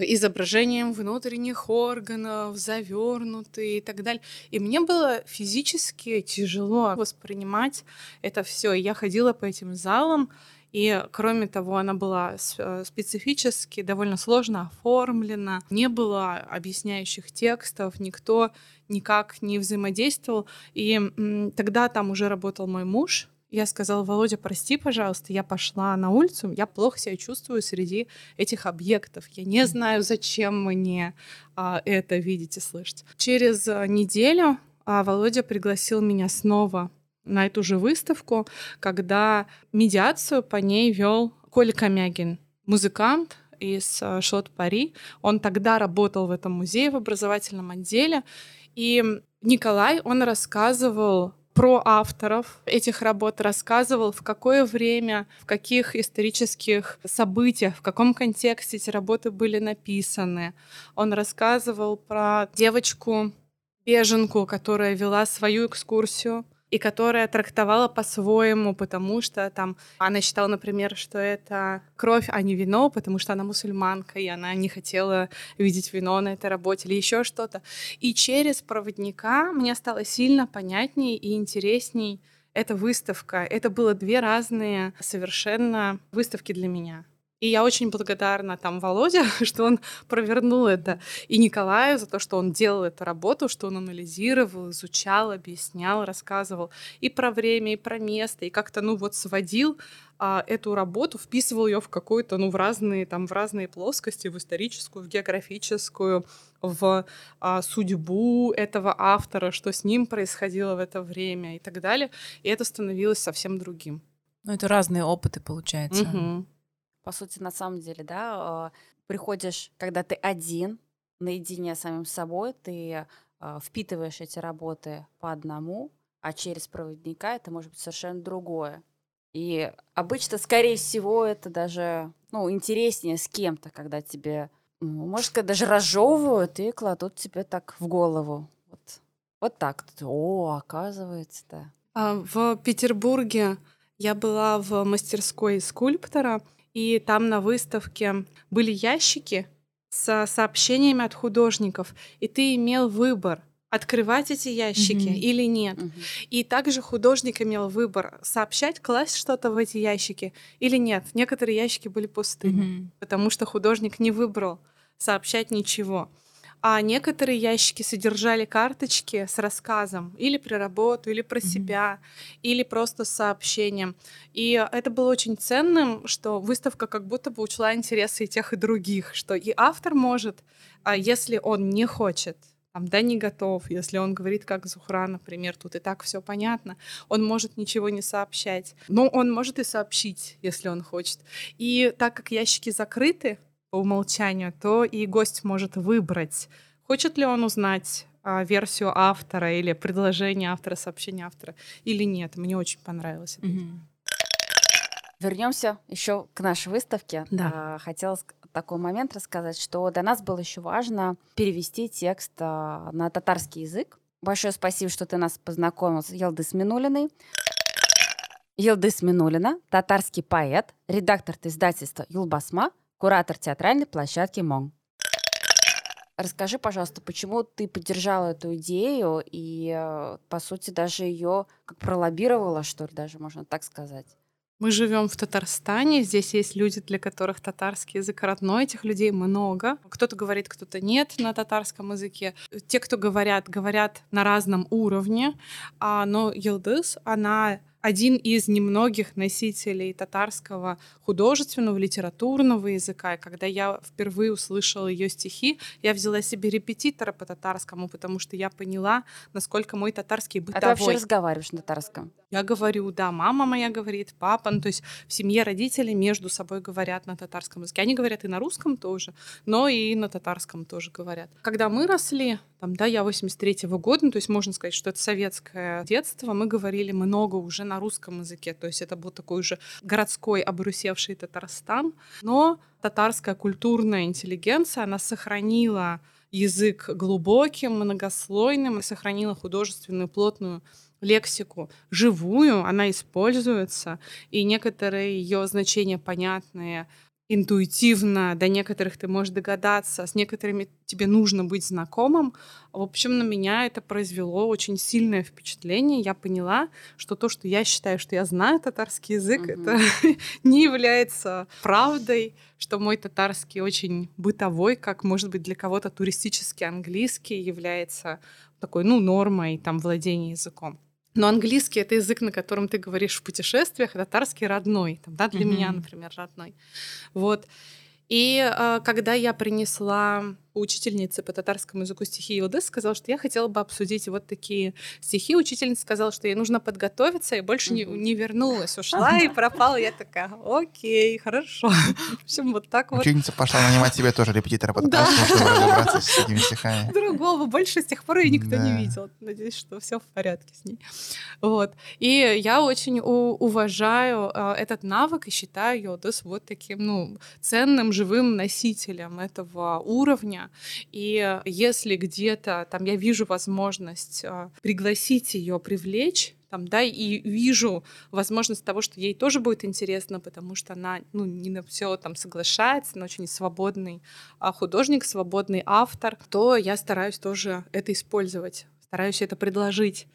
изображением внутренних органов, завернутые и так далее. И мне было физически тяжело воспринимать это все. Я ходила по этим залам, и кроме того, она была э, специфически довольно сложно оформлена, не было объясняющих текстов, никто никак не взаимодействовал. И тогда там уже работал мой муж, я сказала, Володя, прости, пожалуйста, я пошла на улицу, я плохо себя чувствую среди этих объектов. Я не знаю, зачем мне а, это видеть и слышать. Через а, неделю а, Володя пригласил меня снова на эту же выставку, когда медиацию по ней вел Коля Комягин, музыкант из а, Шот Пари. Он тогда работал в этом музее в образовательном отделе. И Николай, он рассказывал про авторов этих работ, рассказывал, в какое время, в каких исторических событиях, в каком контексте эти работы были написаны. Он рассказывал про девочку беженку, которая вела свою экскурсию и которая трактовала по-своему, потому что там она считала, например, что это кровь, а не вино, потому что она мусульманка, и она не хотела видеть вино на этой работе или еще что-то. И через проводника мне стало сильно понятней и интересней эта выставка. Это было две разные совершенно выставки для меня. И я очень благодарна там Володе, что он провернул это, и Николаю за то, что он делал эту работу, что он анализировал, изучал, объяснял, рассказывал и про время, и про место, и как-то, ну вот, сводил а, эту работу, вписывал ее в какую-то, ну, в разные, там, в разные плоскости, в историческую, в географическую, в а, судьбу этого автора, что с ним происходило в это время и так далее. И это становилось совсем другим. Ну, это разные опыты, получается. Мгм. По сути, на самом деле, да, э, приходишь, когда ты один, наедине с самим собой, ты э, впитываешь эти работы по одному, а через проводника это может быть совершенно другое. И обычно, скорее всего, это даже ну, интереснее с кем-то, когда тебе, ну, может сказать, даже разжевывают и кладут тебе так в голову. Вот, вот так. О, оказывается, да. А, В Петербурге я была в мастерской скульптора, и там на выставке были ящики с сообщениями от художников, и ты имел выбор открывать эти ящики Мгм. или нет. Мгм. И также художник имел выбор сообщать, класть что-то в эти ящики или нет. Некоторые ящики были пустыми, Мгм. потому что художник не выбрал сообщать ничего. А некоторые ящики содержали карточки с рассказом или про работу, или про Мгм. себя, или просто с сообщением. И это было очень ценным, что выставка как будто бы учла интересы и тех, и других, что и автор может, а если он не хочет, там, да, не готов, если он говорит, как Зухра, например, тут и так все понятно, он может ничего не сообщать. Но он может и сообщить, если он хочет. И так как ящики закрыты по умолчанию, то и гость может выбрать, хочет ли он узнать а, версию автора или предложение автора, сообщение автора или нет. Мне очень понравилось это. Вернемся еще к нашей выставке. Да. А, Хотела такой момент рассказать, что для нас было еще важно перевести текст а, на татарский язык. Большое спасибо, что ты нас познакомил с Елдыс Минулиной. Елдыс Минулина, татарский поэт, редактор издательства Юлбасма, куратор театральной площадки МОН. Расскажи, пожалуйста, почему ты поддержала эту идею и, э, по сути, даже ее как пролоббировала, что ли, даже можно так сказать? Мы живем в Татарстане, здесь есть люди, для которых татарский язык родной, этих людей много. Кто-то говорит, кто-то нет на татарском языке. Те, кто говорят, говорят на разном уровне, а, но Йылдыз, она один из немногих носителей татарского художественного, литературного языка. И когда я впервые услышала ее стихи, я взяла себе репетитора по татарскому, потому что я поняла, насколько мой татарский А ты вообще бытовой. разговариваешь на татарском? Я говорю, да, мама моя говорит, папа, ну, то есть в семье родители между собой говорят на татарском языке. Они говорят и на русском тоже, но и на татарском тоже говорят. Когда мы росли, там, да, я 83-го года, ну, то есть можно сказать, что это советское детство, мы говорили много уже на русском языке, то есть это был такой уже городской обрусевший Татарстан, но татарская культурная интеллигенция, она сохранила язык глубоким, многослойным, сохранила художественную плотную лексику живую, она используется, и некоторые ее значения понятные интуитивно, до некоторых ты можешь догадаться, с некоторыми тебе нужно быть знакомым. В общем, на меня это произвело очень сильное впечатление. Я поняла, что то, что я считаю, что я знаю татарский язык, Мгм. это не является правдой, что мой татарский очень бытовой, как, может быть, для кого-то туристический английский является такой, ну, нормой там владения языком. Но английский — это язык, на котором ты говоришь в путешествиях, а татарский родной. Там, да, для меня, Мгм. например, родной. Вот. И э, когда я принесла учительницы по татарскому языку стихи Илдыс, сказала, что я хотела бы обсудить вот такие стихи. Учительница сказала, что ей нужно подготовиться, и больше не, не вернулась, ушла и пропала. Я такая, окей, хорошо. В общем, вот так вот. Ученица пошла нанимать себе тоже репетитора по татарскому, чтобы разобраться с этими стихами. Другого больше с тех пор ее никто не видел. Надеюсь, что все в порядке с ней. Вот. И я очень уважаю э, этот навык и считаю Йодас вот таким, ну, ценным живым носителем этого уровня. И если где-то там я вижу возможность э, пригласить ее, привлечь, там, да, и вижу возможность того, что ей тоже будет интересно, потому что она, ну, не на все там соглашается, она очень свободный а, художник, свободный автор, то я стараюсь тоже это использовать, стараюсь это предложить.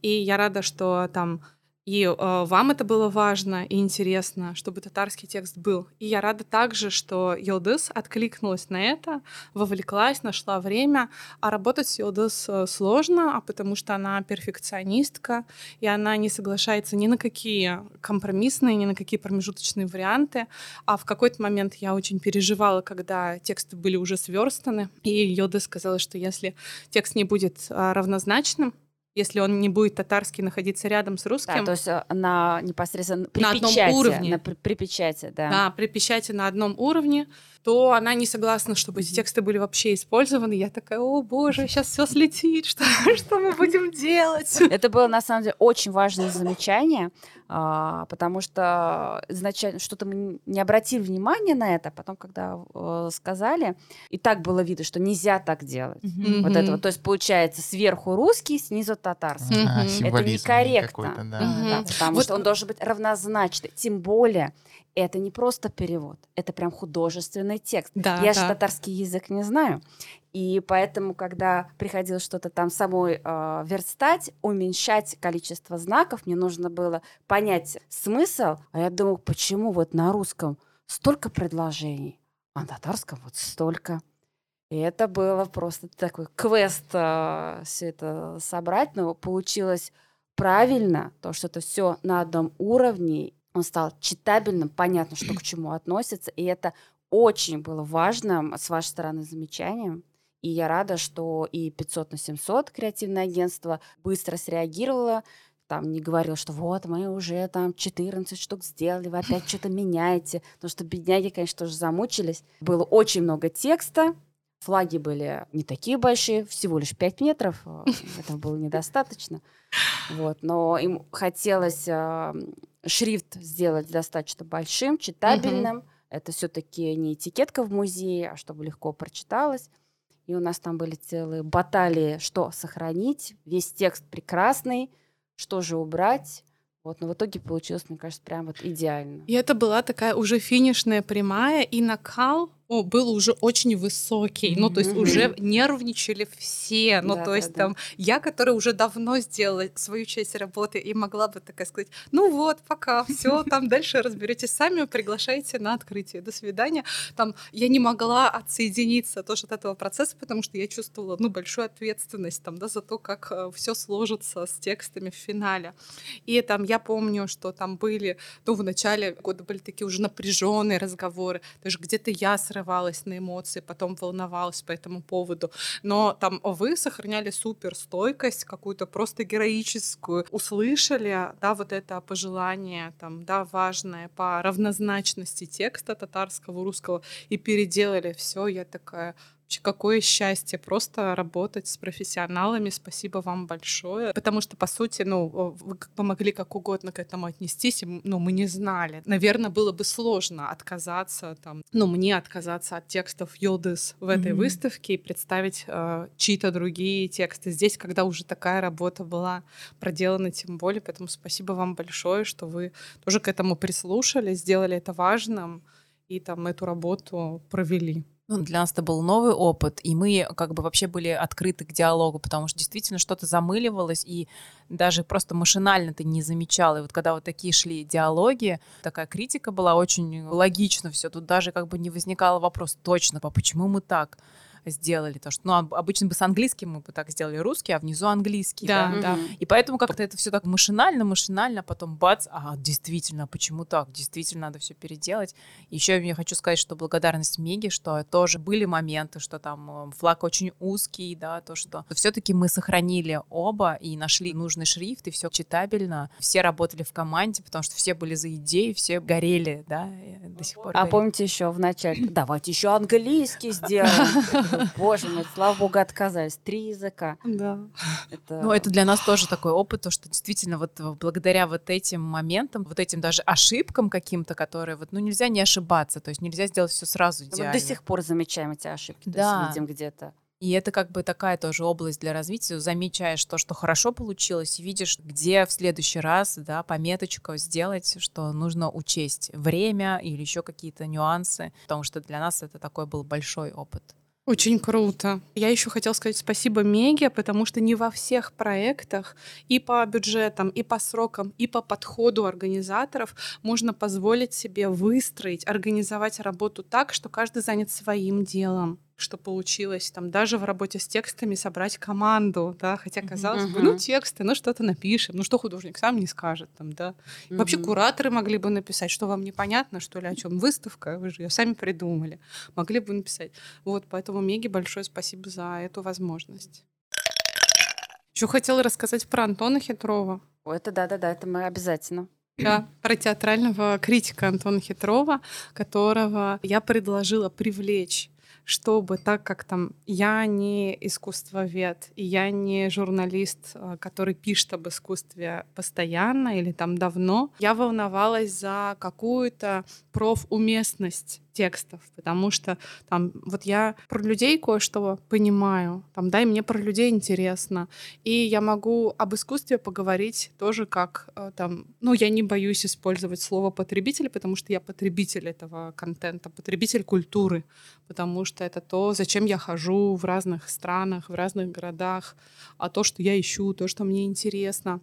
И я рада, что там и э, вам это было важно и интересно, чтобы татарский текст был. И я рада также, что Йылдыз откликнулась на это, вовлеклась, нашла время. А работать с Йылдыз э, сложно, а потому что она перфекционистка, и она не соглашается ни на какие компромиссные, ни на какие промежуточные варианты. А в какой-то момент я очень переживала, когда тексты были уже сверстаны, и Йода сказала, что если текст не будет а, равнозначным, если он не будет татарский находиться рядом с Да, русским, то есть э, на непосредственно при На одном печати, уровне. на при, при печати, да. да, при печати на одном уровне, то она не согласна, чтобы эти тексты были вообще использованы. Я такая, о боже, сейчас все слетит, что, что мы будем делать? Это было на самом деле очень важное замечание, а, потому что изначально что-то мы не обратили внимания на это, а потом, когда э, сказали, и так было видно, что нельзя так делать. Вот это вот, то есть получается сверху русский, снизу татарский. А, Это некорректно. да. А, да, потому Вот- что он должен быть равнозначный. Тем более, это не просто перевод, это прям художественный текст. Да, Я же да. татарский язык не знаю. И поэтому, когда приходилось что-то там самой э, верстать, уменьшать количество знаков, мне нужно было понять смысл. А я думаю, почему вот на русском столько предложений, а на татарском вот столько. И это было просто такой квест все это собрать, но получилось правильно, то, что это все на одном уровне, он стал читабельным, понятно, что к чему относится, и это очень было важным с вашей стороны замечанием. И я рада, что и 500 на 700 креативное агентство быстро среагировало, там не говорил, что вот мы уже там 14 штук сделали, вы опять что-то меняете. Потому что бедняги, конечно, тоже замучились. Было очень много текста, флаги были не такие большие, всего лишь 5 метров, э, этого было недостаточно. Вот, но им хотелось э, шрифт сделать достаточно большим, читабельным. Это все-таки не этикетка в музее, а чтобы легко прочиталось. И у нас там были целые баталии, что сохранить. Весь текст прекрасный, что же убрать. Вот, но в итоге получилось, мне кажется, прям вот идеально. И это была такая уже финишная прямая, и накал был уже очень высокий. Ну, то есть уже нервничали все. Ну, Да, то да, есть да. там я, которая уже давно сделала свою часть работы и могла бы такая сказать, ну вот, пока, все, там дальше разберетесь сами, приглашайте на открытие. До свидания. Там я не могла отсоединиться тоже от этого процесса, потому что я чувствовала, ну, большую ответственность там, да, за то, как все сложится с текстами в финале. И там я помню, что там были, ну, в начале года были такие уже напряженные разговоры, даже где-то я срывалась на эмоции, потом волновалась по этому поводу, но там вы сохраняли супер стойкость, какую-то просто героическую, услышали, да, вот это пожелание, там, да, важное по равнозначности текста татарского, русского, и переделали все, я такая, Какое счастье просто работать с профессионалами. Спасибо вам большое. Потому что, по сути, ну, вы как бы могли как угодно к этому отнестись, м, ну, мы не знали. Наверное, было бы сложно отказаться, там, ну, мне отказаться от текстов Йодыс в этой Мгм. выставке и представить э, чьи-то другие тексты здесь, когда уже такая работа была проделана, тем более. Поэтому спасибо вам большое, что вы тоже к этому прислушались, сделали это важным и там эту работу провели. Ну, для нас это был новый опыт, и мы как бы вообще были открыты к диалогу, потому что действительно что-то замыливалось, и даже просто машинально ты не замечал. И вот когда вот такие шли диалоги, такая критика была очень логично все. Тут даже как бы не возникал вопрос точно, а почему мы так? Сделали то, что, ну, об- обычно бы с английским мы бы так сделали русский, а внизу английский, Да, да. да. И поэтому как-то это все так машинально, машинально, потом бац, а действительно, почему так? Действительно надо все переделать. Еще я хочу сказать, что благодарность Меге, что тоже были моменты, что там э, флаг очень узкий, да, то, что все-таки мы сохранили оба и нашли нужный шрифт, и все читабельно. Все работали в команде, потому что все были за идеей, все горели, да, до сих пор. А горят. помните еще в начале, давайте еще английский сделаем. Боже мой, слава богу, отказались. Три языка. Да. Это... Ну, это для нас тоже такой опыт, то, что действительно вот э, благодаря вот этим моментам, вот этим даже ошибкам каким-то, которые вот, ну, нельзя не ошибаться, то есть нельзя сделать все сразу Мы идеально. до сих пор замечаем эти ошибки, то Да. есть видим где-то. И это как бы такая тоже область для развития. Замечаешь то, что хорошо получилось, и видишь, где в следующий раз, да, пометочку сделать, что нужно учесть время или еще какие-то нюансы, потому что для нас это такой был большой опыт. Очень круто. Я еще хотела сказать спасибо Меге, потому что не во всех проектах и по бюджетам, и по срокам, и по подходу организаторов можно позволить себе выстроить, организовать работу так, что каждый занят своим делом что получилось там даже в работе с текстами собрать команду, да, хотя казалось бы, ну тексты, ну что-то напишем, ну что художник сам не скажет там, да, Вообще Мгм. кураторы могли бы написать, что вам непонятно, что ли, о чем выставка, вы же ее сами придумали. Могли бы написать. Вот, поэтому Меге большое спасибо за эту возможность. Еще хотела рассказать про Антона Хитрова. О, Это да-да-да, это мы обязательно. Да, про театрального критика Антона Хитрова, которого я предложила привлечь чтобы так как там я не искусствовед, и я не журналист, э, который пишет об искусстве постоянно или там давно, я волновалась за какую-то профуместность текстов, потому что там вот я про людей кое-что понимаю, там, да, и мне про людей интересно, и я могу об искусстве поговорить тоже как э, там, ну, я не боюсь использовать слово потребитель, потому что я потребитель этого контента, потребитель культуры, потому что это то, зачем я хожу в разных странах, в разных городах, а то, что я ищу, то, что мне интересно,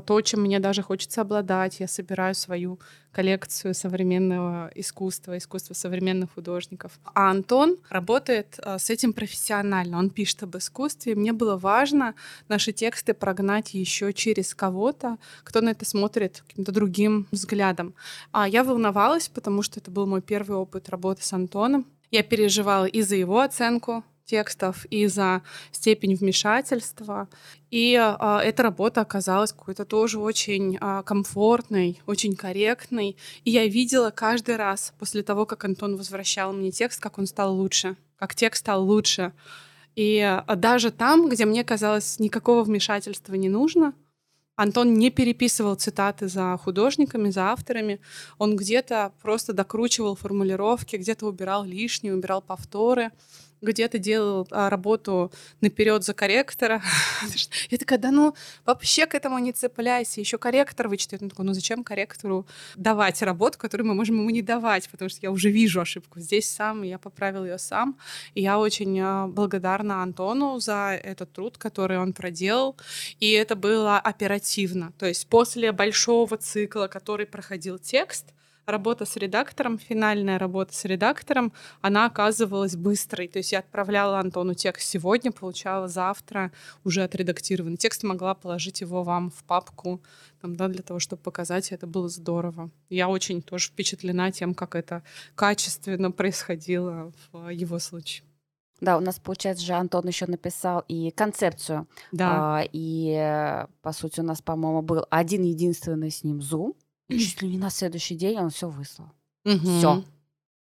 то, чем мне даже хочется обладать. Я собираю свою коллекцию современного искусства, искусства современных художников. А Антон работает а, с этим профессионально. Он пишет об искусстве. Мне было важно наши тексты прогнать еще через кого-то, кто на это смотрит каким-то другим взглядом. А я волновалась, потому что это был мой первый опыт работы с Антоном. Я переживала и за его оценку текстов, и за степень вмешательства. И а, эта работа оказалась какой-то тоже очень а, комфортной, очень корректной. И я видела каждый раз после того, как Антон возвращал мне текст, как он стал лучше, как текст стал лучше. И а, даже там, где мне казалось, никакого вмешательства не нужно, Антон не переписывал цитаты за художниками, за авторами. Он где-то просто докручивал формулировки, где-то убирал лишнее, убирал повторы, где-то делал а, работу наперед за корректора. Я такая, да ну вообще к этому не цепляйся. Еще корректор вычитает. Он такой, ну зачем корректору давать работу, которую мы можем ему не давать, потому что я уже вижу ошибку здесь сам, я поправил ее сам. И я очень а, благодарна Антону за этот труд, который он проделал. И это было оперативно. То есть после большого цикла, который проходил текст, работа с редактором, финальная работа с редактором, она оказывалась быстрой. То есть я отправляла Антону текст сегодня, получала завтра уже отредактированный текст, могла положить его вам в папку там, да, для того, чтобы показать, это было здорово. Я очень тоже впечатлена тем, как это качественно происходило в его случае. Да, у нас, получается, же Антон еще написал и концепцию. Да. А, и, э, по сути, у нас, по-моему, был один единственный с ним зум. Чуть ли не на следующий день он все выслал. Всё.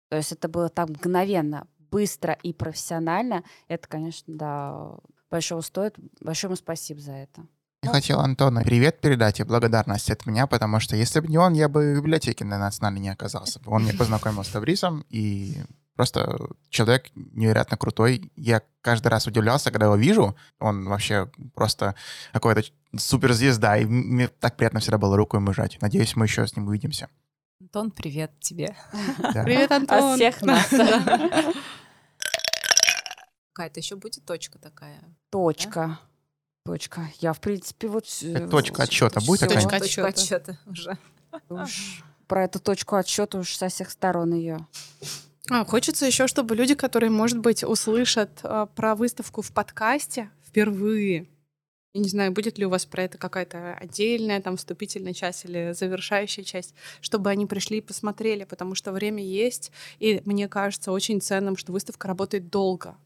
То есть это было так мгновенно, быстро и профессионально. Это, конечно, да, большого стоит. Большое ему спасибо за это. Я хотел Антону привет передать и благодарность от меня, потому что если бы не он, я бы в библиотеке на национальной не оказался. Он меня познакомил с Табрисом, и просто человек невероятно крутой. Я каждый раз удивлялся, когда его вижу. Он вообще просто какой-то суперзвезда, и мне так приятно всегда было руку ему жать. Надеюсь, мы еще с ним увидимся. Антон, привет тебе. Да. Привет, Антон. От всех нас. Да. Какая-то еще будет точка такая. Точка. Точка. Я, в принципе, вот... Точка отсчета будет всё. Точка отсчета уже. Уж Про эту точку отсчета уж со всех сторон ее. А, хочется еще, чтобы люди, которые, может быть, услышат а, про выставку в подкасте впервые, я не знаю, будет ли у вас про это какая-то отдельная там вступительная часть или завершающая часть, чтобы они пришли и посмотрели, потому что время есть, и мне кажется очень ценным, что выставка работает долго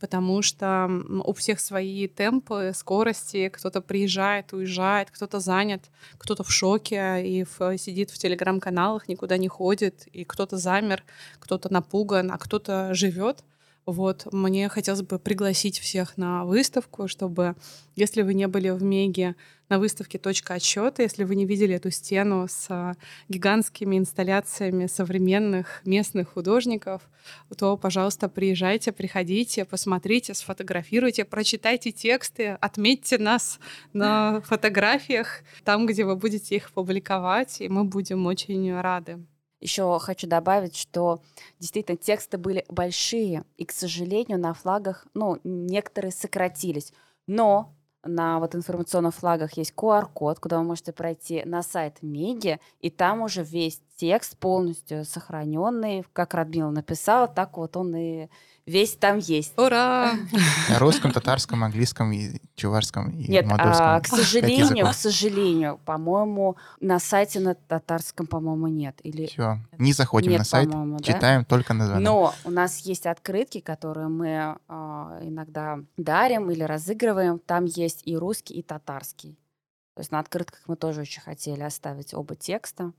потому что у всех свои темпы, скорости, кто-то приезжает, уезжает, кто-то занят, кто-то в шоке и в, сидит в телеграм-каналах, никуда не ходит, и кто-то замер, кто-то напуган, а кто-то живет. Вот, мне хотелось бы пригласить всех на выставку, чтобы, если вы не были в Меге, на выставке «Точка отсчета», если вы не видели эту стену с а, гигантскими инсталляциями современных местных художников, то, пожалуйста, приезжайте, приходите, посмотрите, сфотографируйте, прочитайте тексты, отметьте нас на фотографиях, там, где вы будете их публиковать, и мы будем очень рады. Еще хочу добавить, что действительно тексты были большие, и, к сожалению, на флагах, ну, некоторые сократились. Но на вот информационных флагах есть QR-код, куда вы можете пройти на сайт Меги, и там уже весь текст полностью сохраненный, как Радмила написала, так вот он и весь там есть. Ура! На русском, татарском, английском, и чувашском и Нет, мадурском. а, к сожалению, к сожалению, по-моему, на сайте на татарском, по-моему, нет. Или... Все, не заходим Нет, на сайт, да? читаем только на звонок. Но у нас есть открытки, которые мы а, иногда дарим или разыгрываем. Там есть и русский, и татарский. То есть на открытках мы тоже очень хотели оставить оба текста.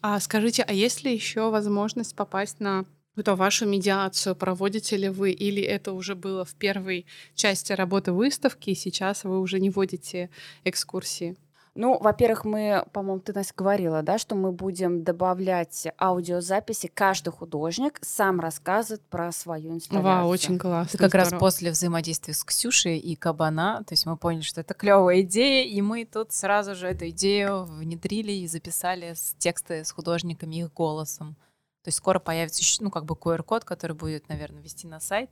А скажите, а есть ли еще возможность попасть на какую-то вашу медиацию? Проводите ли вы? Или это уже было в первой части работы выставки, и сейчас вы уже не водите экскурсии? Ну, во-первых, мы, по-моему, ты, Настя, говорила, да, что мы будем добавлять аудиозаписи. Каждый художник сам рассказывает про свою инсталляцию. Вау, очень классно. Это как раз здорово. после взаимодействия с Ксюшей и Кабана, то есть мы поняли, что это клевая идея, и мы тут сразу же эту идею внедрили и записали с тексты с художниками их голосом. То есть скоро появится еще, ну, как бы QR-код, который будет, наверное, вести на сайт.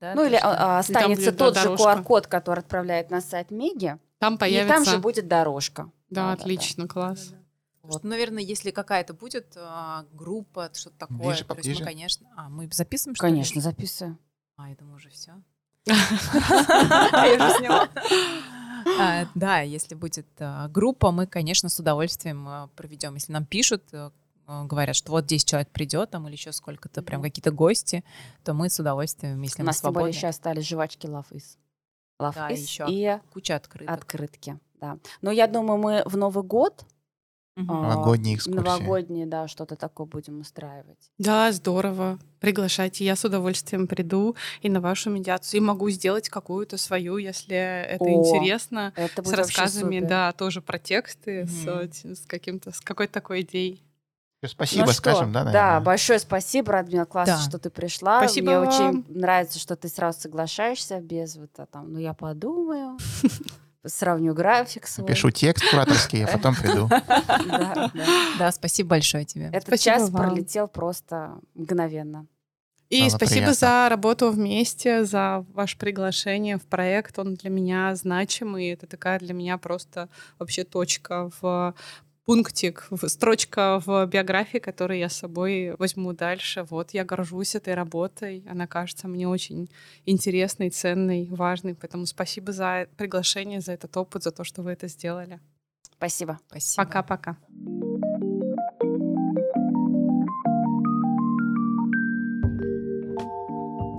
Да, Ну или а, а, И останется будет, да, тот же. QR-код, который отправляет на сайт Меги, Там и появится... там же будет дорожка. Да, Да-да-да. отлично, класс. Вот, ну, наверное, если какая-то будет а, группа, что-то такое, Ближе, то есть мы, конечно... А, мы записываем, что ли? Конечно, записываю. А, я думаю, уже все. Я уже сняла. А, Да, если будет а, группа, мы, конечно, с удовольствием а, проведем. Если нам пишут, говорят, что вот 10 человек придет, там, или еще сколько-то, прям какие-то гости, то мы с удовольствием, если У мы нас тем более свободны. еще остались жвачки Love Is. Love Да, Is еще и Куча открыток. открытки. Да. Но я думаю, мы в Новый год а, Новогодние экскурсии. новогодние, да, что-то такое будем устраивать. Да, здорово. Приглашайте. Я с удовольствием приду и на вашу медиацию. И могу сделать какую-то свою, если это О, интересно. Это С рассказами, супер. да, тоже про тексты, с, э, т- с каким-то, с какой-то такой идеей. Ну Спасибо, что, скажем, да, Да, наверное? большое спасибо, Радмила, классно, Да. что ты пришла. Спасибо Мне вам. очень нравится, что ты сразу соглашаешься без вот а, там, ну я подумаю, сравню график свой. Пишу текст кураторский, а потом приду. Да, да. Да, спасибо большое тебе. Этот час пролетел просто мгновенно. И Стало спасибо приятно. за работу вместе, за ваше приглашение в проект. Он для меня значимый. Это такая для меня просто вообще точка в пунктик, строчка в биографии, которую я с собой возьму дальше. Вот я горжусь этой работой. Она кажется мне очень интересной, ценной, важной. Поэтому спасибо за приглашение, за этот опыт, за то, что вы это сделали. Спасибо. Спасибо. Пока-пока.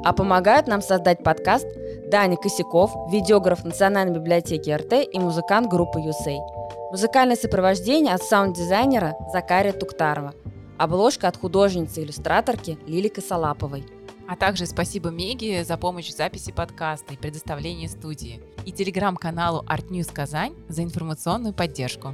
А помогают нам создать подкаст Даня Косяков, видеограф Национальной библиотеки РТ и музыкант группы «Юсей». Музыкальное сопровождение от саунд-дизайнера Закария Туктарова. Обложка от художницы-иллюстраторки Лили Косолаповой. А также спасибо Меге за помощь в записи подкаста и предоставлении студии. И телеграм-каналу Art News Казань за информационную поддержку.